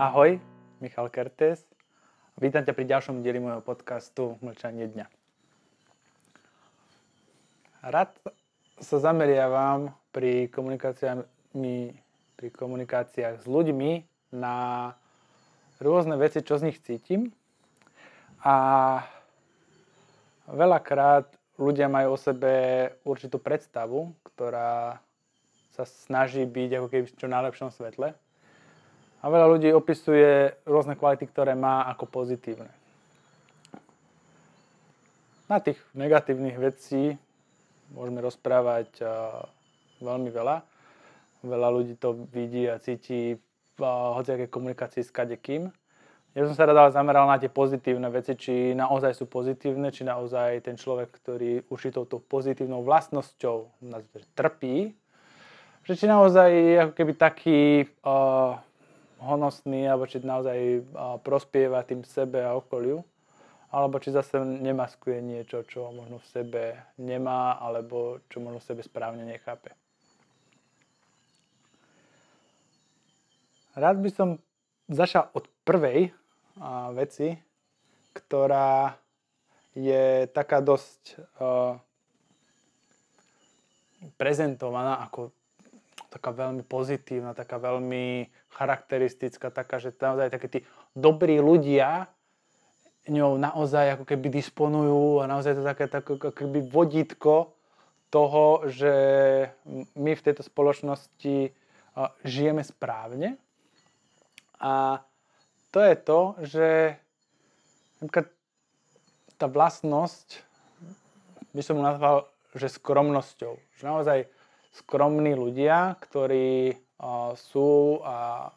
Ahoj, Michal Kertes. Vítam ťa pri ďalšom dieli môjho podcastu Mlčanie dňa. Rád sa zameriavam pri pri komunikáciách s ľuďmi na rôzne veci, čo z nich cítim. A veľakrát ľudia majú o sebe určitú predstavu, ktorá sa snaží byť ako keby v čo najlepšom svetle a veľa ľudí opisuje rôzne kvality, ktoré má ako pozitívne. Na tých negatívnych vecí môžeme rozprávať veľmi veľa. Veľa ľudí to vidí a cíti v hociakej komunikácii s kadekým. Ja som sa rád zameral na tie pozitívne veci, či naozaj sú pozitívne, či naozaj ten človek, ktorý určitou tou pozitívnou vlastnosťou trpí, že či naozaj je ako keby taký uh, honosný, alebo či naozaj prospieva tým sebe a okoliu, alebo či zase nemaskuje niečo, čo možno v sebe nemá, alebo čo možno v sebe správne nechápe. Rád by som začal od prvej a, veci, ktorá je taká dosť uh, prezentovaná ako taká veľmi pozitívna, taká veľmi charakteristická, taká, že naozaj také tí dobrí ľudia ňou naozaj ako keby disponujú a naozaj to také, také ako keby vodítko toho, že my v tejto spoločnosti žijeme správne. A to je to, že tá vlastnosť, by som nazval, že skromnosťou. Že naozaj skromní ľudia, ktorí sú a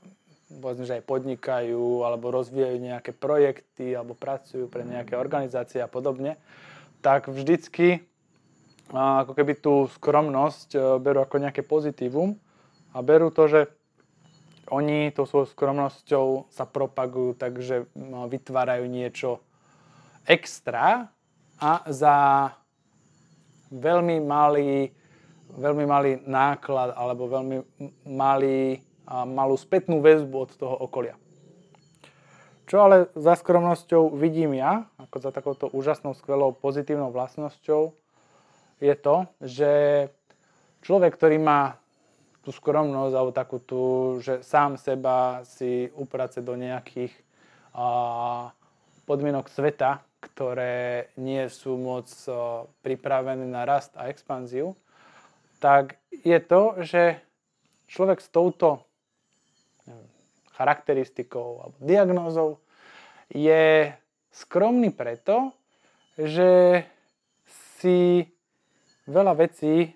povedzme, že aj podnikajú alebo rozvíjajú nejaké projekty alebo pracujú pre nejaké organizácie a podobne, tak vždycky ako keby tú skromnosť berú ako nejaké pozitívum a berú to, že oni tou svojou skromnosťou sa propagujú, takže vytvárajú niečo extra a za veľmi malý veľmi malý náklad alebo veľmi malý, malú spätnú väzbu od toho okolia. Čo ale za skromnosťou vidím ja, ako za takouto úžasnou, skvelou, pozitívnou vlastnosťou, je to, že človek, ktorý má tú skromnosť alebo takú tú, že sám seba si uprace do nejakých a, podmienok sveta, ktoré nie sú moc a, pripravené na rast a expanziu, tak je to, že človek s touto charakteristikou alebo diagnózou je skromný preto, že si veľa vecí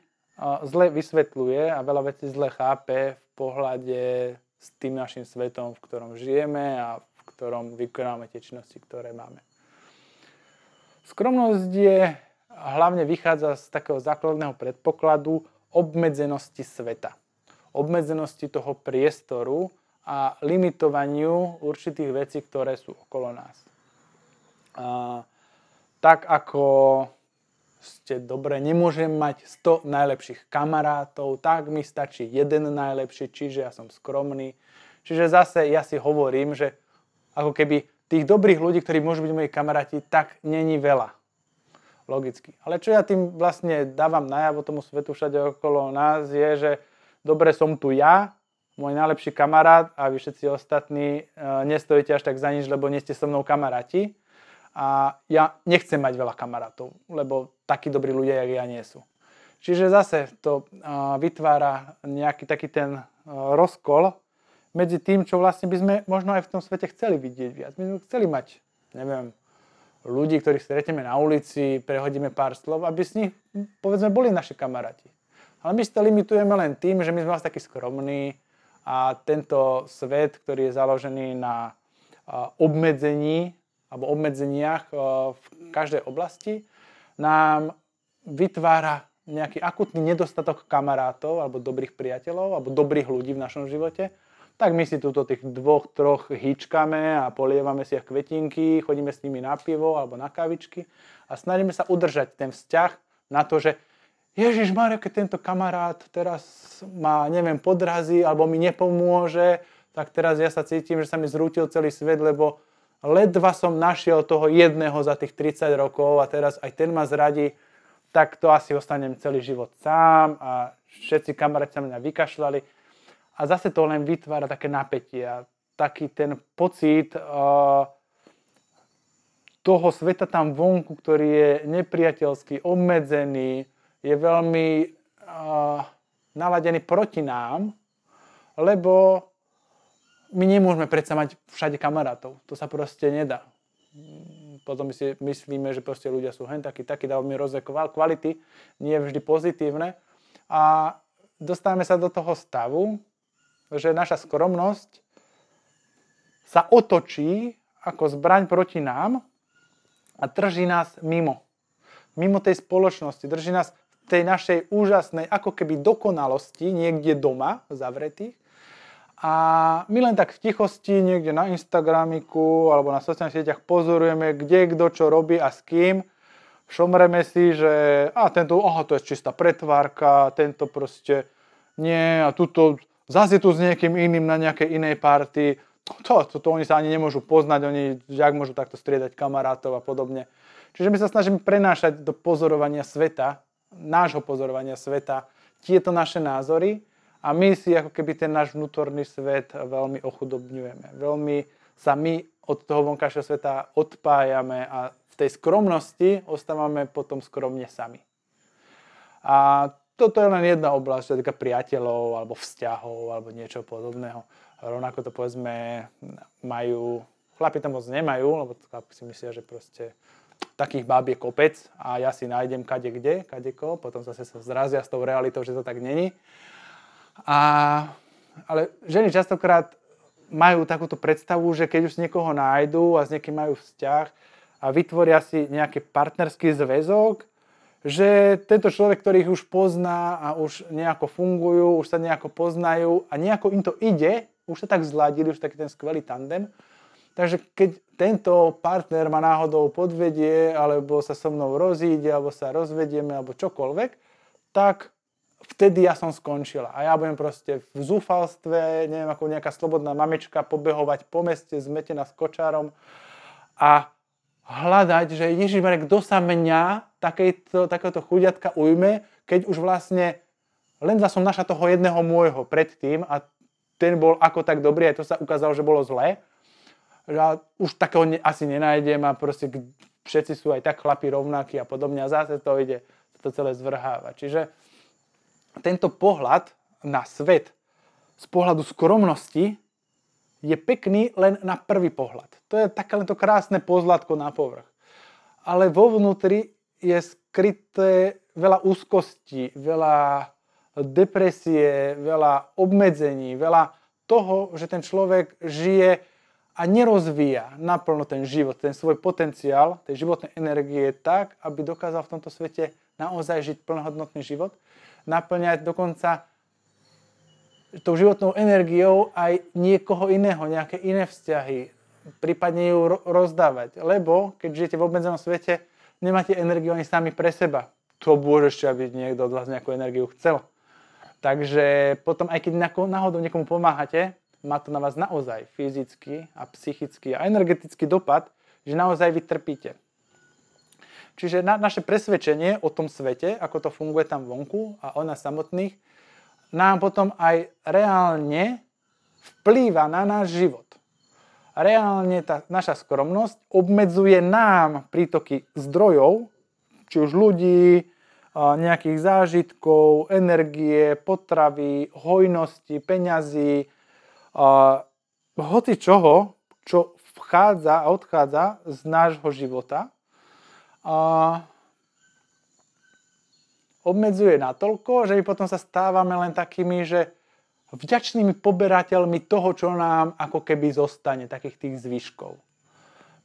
zle vysvetľuje a veľa vecí zle chápe v pohľade s tým našim svetom, v ktorom žijeme a v ktorom vykonávame tie činnosti, ktoré máme. Skromnosť je hlavne vychádza z takého základného predpokladu obmedzenosti sveta, obmedzenosti toho priestoru a limitovaniu určitých vecí, ktoré sú okolo nás. A, tak ako ste dobre, nemôžem mať 100 najlepších kamarátov, tak mi stačí jeden najlepší, čiže ja som skromný. Čiže zase ja si hovorím, že ako keby tých dobrých ľudí, ktorí môžu byť moji kamaráti, tak není veľa logicky. Ale čo ja tým vlastne dávam najavo tomu svetu všade okolo nás je, že dobre som tu ja, môj najlepší kamarát a vy všetci ostatní e, nestojíte až tak za nič, lebo nie ste so mnou kamaráti. A ja nechcem mať veľa kamarátov, lebo takí dobrí ľudia, jak ja nie sú. Čiže zase to e, vytvára nejaký taký ten e, rozkol medzi tým, čo vlastne by sme možno aj v tom svete chceli vidieť viac. My sme chceli mať, neviem, ľudí, ktorých stretneme na ulici, prehodíme pár slov, aby s nich, povedzme, boli naši kamaráti. Ale my si to limitujeme len tým, že my sme vás takí skromní a tento svet, ktorý je založený na obmedzení alebo obmedzeniach v každej oblasti, nám vytvára nejaký akutný nedostatok kamarátov alebo dobrých priateľov alebo dobrých ľudí v našom živote, tak my si túto tých dvoch, troch hýčkame a polievame si ich kvetinky, chodíme s nimi na pivo alebo na kavičky a snažíme sa udržať ten vzťah na to, že Ježiš Maria, keď tento kamarát teraz ma, neviem, podrazí alebo mi nepomôže, tak teraz ja sa cítim, že sa mi zrútil celý svet, lebo ledva som našiel toho jedného za tých 30 rokov a teraz aj ten ma zradí, tak to asi ostanem celý život sám a všetci kamaráti sa mňa vykašľali. A zase to len vytvára také napätie a taký ten pocit uh, toho sveta tam vonku, ktorý je nepriateľský, obmedzený, je veľmi uh, naladený proti nám, lebo my nemôžeme predsa mať všade kamarátov. To sa proste nedá. Potom my si myslíme, že proste ľudia sú hen takí, takí, dávame rôzne kvality, nie vždy pozitívne. A dostávame sa do toho stavu, že naša skromnosť sa otočí ako zbraň proti nám a drží nás mimo. Mimo tej spoločnosti. Drží nás v tej našej úžasnej, ako keby dokonalosti, niekde doma, zavretých a my len tak v tichosti niekde na Instagramiku alebo na sociálnych sieťach pozorujeme, kde kto čo robí a s kým. Šomreme si, že a tento, aha, to je čistá pretvárka, tento proste nie a tuto, zase tu s niekým iným na nejakej inej party. To, to, to oni sa ani nemôžu poznať, oni jak môžu takto striedať kamarátov a podobne. Čiže my sa snažíme prenášať do pozorovania sveta, nášho pozorovania sveta, tieto naše názory a my si ako keby ten náš vnútorný svet veľmi ochudobňujeme. Veľmi sa my od toho vonkajšieho sveta odpájame a v tej skromnosti ostávame potom skromne sami. A toto je len jedna oblasť, čo týka priateľov alebo vzťahov alebo niečo podobného. Rovnako to povedzme majú, chlapi to moc nemajú, lebo chlapi si myslia, že proste takých báb je kopec a ja si nájdem kade kde, kade ko, potom zase sa zrazia s tou realitou, že to tak není. A, ale ženy častokrát majú takúto predstavu, že keď už niekoho nájdú a s niekým majú vzťah a vytvoria si nejaký partnerský zväzok, že tento človek, ktorý ich už pozná a už nejako fungujú, už sa nejako poznajú a nejako im to ide, už sa tak zladili, už taký ten skvelý tandem. Takže keď tento partner ma náhodou podvedie, alebo sa so mnou rozíde, alebo sa rozvedieme, alebo čokoľvek, tak vtedy ja som skončila. A ja budem proste v zúfalstve, neviem, ako nejaká slobodná mamička pobehovať po meste zmetená s kočárom a hľadať, že Ježiš kto sa mňa takéto, takéto chudiatka ujme, keď už vlastne len som našla toho jedného môjho predtým a ten bol ako tak dobrý, aj to sa ukázalo, že bolo zlé. Že už takého ne, asi nenájdem a proste všetci sú aj tak chlapi rovnakí a podobne a zase to ide to celé zvrháva. Čiže tento pohľad na svet z pohľadu skromnosti je pekný len na prvý pohľad. To je také len to krásne pozlatko na povrch. Ale vo vnútri je skryté veľa úzkosti, veľa depresie, veľa obmedzení, veľa toho, že ten človek žije a nerozvíja naplno ten život, ten svoj potenciál, tej životnej energie tak, aby dokázal v tomto svete naozaj žiť plnohodnotný život naplňať dokonca tou životnou energiou aj niekoho iného, nejaké iné vzťahy, prípadne ju rozdávať. Lebo keď žijete v obmedzenom svete, nemáte energiu ani sami pre seba. To bude ešte, aby niekto od vás nejakú energiu chcel. Takže potom, aj keď náhodou niekomu pomáhate, má to na vás naozaj fyzický a psychický a energetický dopad, že naozaj vy trpíte. Čiže na, naše presvedčenie o tom svete, ako to funguje tam vonku a o nás samotných, nám potom aj reálne vplýva na náš život. Reálne tá naša skromnosť obmedzuje nám prítoky zdrojov, či už ľudí, nejakých zážitkov, energie, potravy, hojnosti, peňazí, hoci čoho, čo vchádza a odchádza z nášho života obmedzuje natoľko, že my potom sa stávame len takými, že vďačnými poberateľmi toho, čo nám ako keby zostane, takých tých zvyškov.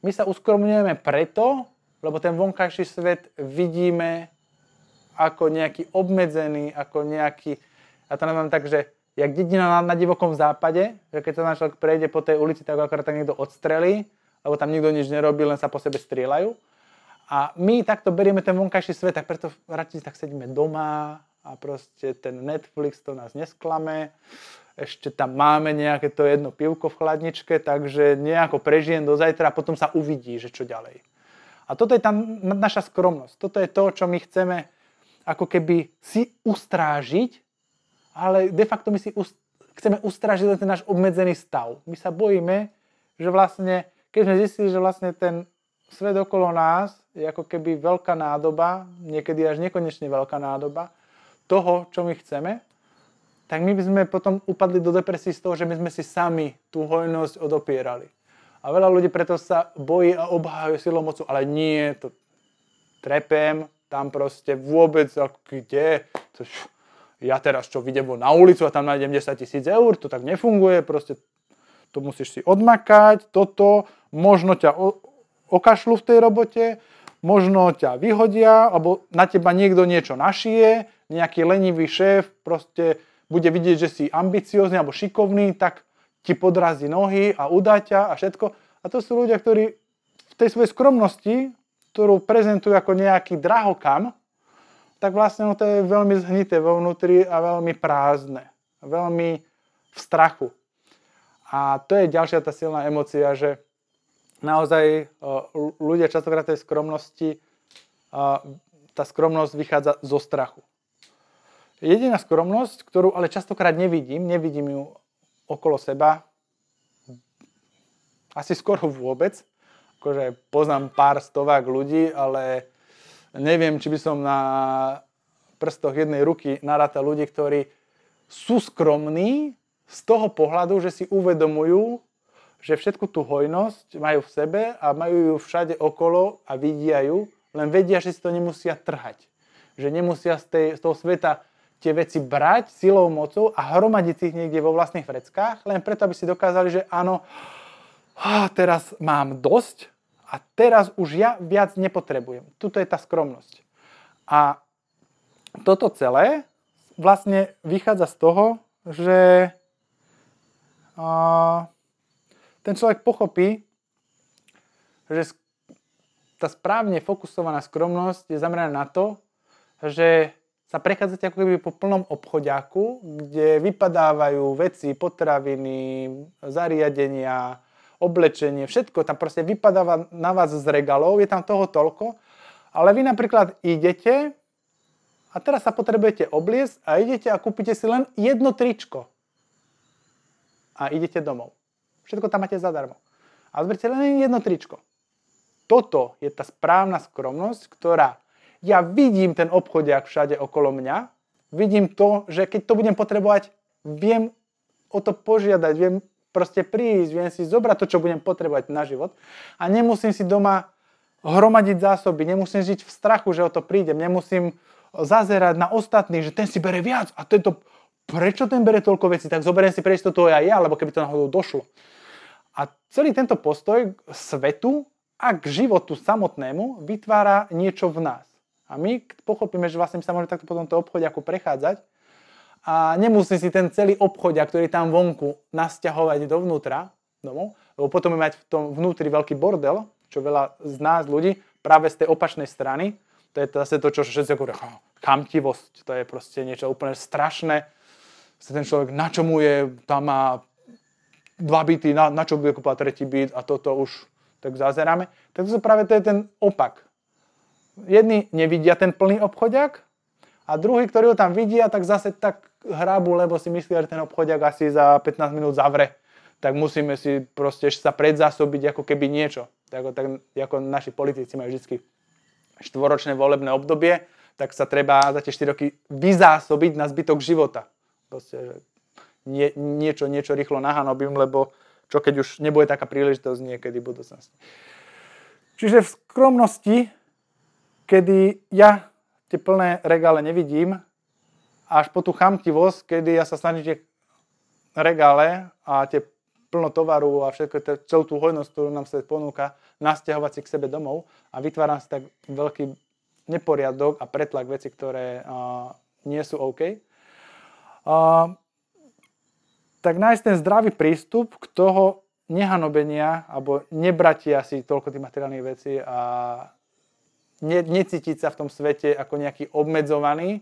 My sa uskromňujeme preto, lebo ten vonkajší svet vidíme ako nejaký obmedzený, ako nejaký, ja to neviem tak, že jak dedina na, na divokom západe, že keď sa náš človek prejde po tej ulici, tak akorát tak niekto odstrelí, lebo tam nikto nič nerobí, len sa po sebe strieľajú. A my takto berieme ten vonkajší svet, tak preto radšej tak sedíme doma a proste ten Netflix to nás nesklame. Ešte tam máme nejaké to jedno pivko v chladničke, takže nejako prežijem do zajtra a potom sa uvidí, že čo ďalej. A toto je tá naša skromnosť. Toto je to, čo my chceme ako keby si ustrážiť, ale de facto my si ust- chceme ustrážiť ten náš obmedzený stav. My sa bojíme, že vlastne, keď sme zistili, že vlastne ten svet okolo nás je ako keby veľká nádoba, niekedy až nekonečne veľká nádoba toho, čo my chceme, tak my by sme potom upadli do depresie z toho, že my sme si sami tú hojnosť odopierali. A veľa ľudí preto sa bojí a obhájajú silou mocu, ale nie, to trepem, tam proste vôbec, kde, to, ja teraz čo, vidím na ulicu a tam nájdem 10 tisíc eur, to tak nefunguje, proste to musíš si odmakať, toto, možno ťa okašľu v tej robote, možno ťa vyhodia, alebo na teba niekto niečo našije, nejaký lenivý šéf proste bude vidieť, že si ambiciózny alebo šikovný, tak ti podrazí nohy a udá ťa a všetko. A to sú ľudia, ktorí v tej svojej skromnosti, ktorú prezentujú ako nejaký drahokam, tak vlastne to je veľmi zhnité vo vnútri a veľmi prázdne. Veľmi v strachu. A to je ďalšia tá silná emocia, že naozaj ľudia častokrát tej skromnosti, tá skromnosť vychádza zo strachu. Jediná skromnosť, ktorú ale častokrát nevidím, nevidím ju okolo seba, asi skoro vôbec, akože poznám pár stovák ľudí, ale neviem, či by som na prstoch jednej ruky narátal ľudí, ktorí sú skromní z toho pohľadu, že si uvedomujú, že všetku tú hojnosť majú v sebe a majú ju všade okolo a vidia ju, len vedia, že si to nemusia trhať. Že nemusia z, tej, z toho sveta tie veci brať silou, mocou a hromadiť si ich niekde vo vlastných vreckách, len preto, aby si dokázali, že áno, teraz mám dosť a teraz už ja viac nepotrebujem. Tuto je tá skromnosť. A toto celé vlastne vychádza z toho, že ten človek pochopí, že tá správne fokusovaná skromnosť je zameraná na to, že sa prechádzate ako keby po plnom obchodiaku, kde vypadávajú veci, potraviny, zariadenia, oblečenie, všetko tam proste vypadáva na vás z regalov, je tam toho toľko, ale vy napríklad idete a teraz sa potrebujete obliecť a idete a kúpite si len jedno tričko a idete domov. Všetko tam máte zadarmo. A zberte len jedno tričko. Toto je tá správna skromnosť, ktorá ja vidím ten obchodiak všade okolo mňa, vidím to, že keď to budem potrebovať, viem o to požiadať, viem proste prísť, viem si zobrať to, čo budem potrebovať na život a nemusím si doma hromadiť zásoby, nemusím žiť v strachu, že o to prídem, nemusím zazerať na ostatných, že ten si bere viac a tento, prečo ten bere toľko veci, tak zoberiem si pre istotu aj ja, lebo keby to náhodou došlo. A celý tento postoj k svetu a k životu samotnému vytvára niečo v nás. A my pochopíme, že vlastne sa môže takto po tomto obchode ako prechádzať a nemusí si ten celý obchod, ktorý tam vonku nasťahovať dovnútra domov, lebo potom mať v tom vnútri veľký bordel, čo veľa z nás ľudí práve z tej opačnej strany, to je zase to, čo všetci hovoria, chamtivosť, to je proste niečo úplne strašné. Ten človek, na čomu je, tam má dva byty, na, na čo bude kúpať tretí byt a toto už tak zazeráme. Tak to práve to je ten opak. Jedni nevidia ten plný obchodiak a druhý, ktorý ho tam vidia, tak zase tak hrabu, lebo si myslia, že ten obchodiak asi za 15 minút zavre. Tak musíme si proste sa predzásobiť ako keby niečo. Tak, tak ako naši politici majú vždy štvoročné volebné obdobie, tak sa treba za tie 4 roky vyzásobiť na zbytok života. Proste, že nie, niečo, niečo rýchlo nahanobím, lebo čo keď už nebude taká príležitosť niekedy v budúcnosti. Čiže v skromnosti, kedy ja tie plné regále nevidím, až po tú chamtivosť, kedy ja sa snažím tie regále a tie plno tovaru a všetko, celú tú hojnosť, ktorú nám svet ponúka, nasťahovať si k sebe domov a vytváram si tak veľký neporiadok a pretlak veci, ktoré uh, nie sú OK. Tak nájsť ten zdravý prístup k toho nehanobenia alebo nebratia si toľko tých materiálnych vecí a ne, necítiť sa v tom svete ako nejaký obmedzovaný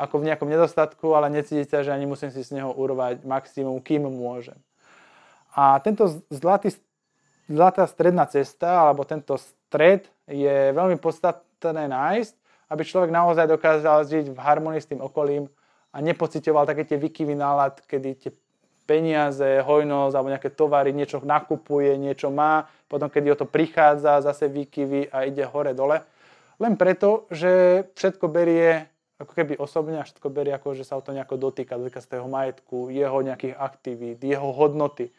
ako v nejakom nedostatku, ale necítiť sa, že ani musím si z neho urvať maximum, kým môžem. A tento zlatý, zlatá stredná cesta, alebo tento stred je veľmi podstatné nájsť, aby človek naozaj dokázal žiť v harmonii s tým okolím a nepocitoval také tie vykyvy nálad, kedy tie peniaze, hojnosť alebo nejaké tovary, niečo nakupuje, niečo má, potom keď o to prichádza, zase výkyvy a ide hore-dole. Len preto, že všetko berie ako keby osobne a všetko berie ako, že sa o to nejako dotýka, dotýka sa toho majetku, jeho nejakých aktivít, jeho hodnoty.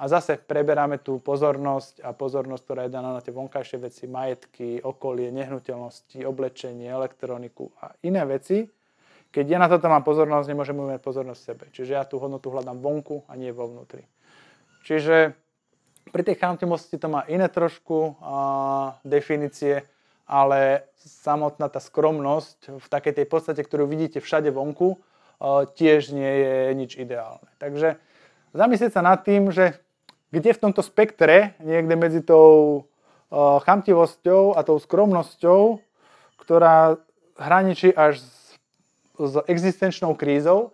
A zase preberáme tú pozornosť a pozornosť, ktorá je daná na tie vonkajšie veci, majetky, okolie, nehnuteľnosti, oblečenie, elektroniku a iné veci. Keď ja na toto mám pozornosť, nemôžem mať pozornosť sebe. Čiže ja tú hodnotu hľadám vonku a nie vo vnútri. Čiže pri tej chamtivosti to má iné trošku a, definície, ale samotná tá skromnosť v takej tej podstate, ktorú vidíte všade vonku, tiež nie je nič ideálne. Takže zamyslieť sa nad tým, že kde v tomto spektre, niekde medzi tou chamtivosťou a tou skromnosťou, ktorá hraničí až s, s existenčnou krízou,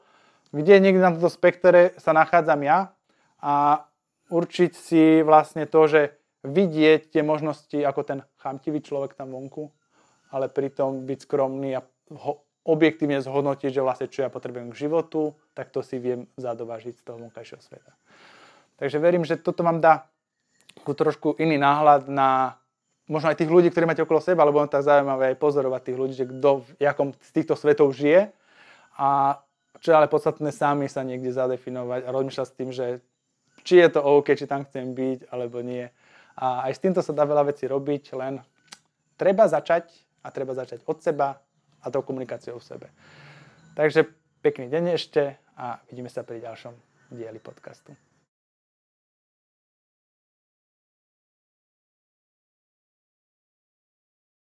kde niekde na tomto spektre sa nachádzam ja a určiť si vlastne to, že vidieť tie možnosti ako ten chamtivý človek tam vonku, ale pritom byť skromný a ho objektívne zhodnotiť, že vlastne čo ja potrebujem k životu, tak to si viem zadovažiť z toho vonkajšieho sveta. Takže verím, že toto vám dá trošku iný náhľad na možno aj tých ľudí, ktorí máte okolo seba, lebo on tak zaujímavé aj pozorovať tých ľudí, že kto v jakom z týchto svetov žije a čo je ale podstatné sami sa niekde zadefinovať a rozmýšľať s tým, že či je to OK, či tam chcem byť, alebo nie. A aj s týmto sa dá veľa vecí robiť, len treba začať a treba začať od seba a tou komunikáciou v sebe. Takže pekný deň ešte a vidíme sa pri ďalšom dieli podcastu.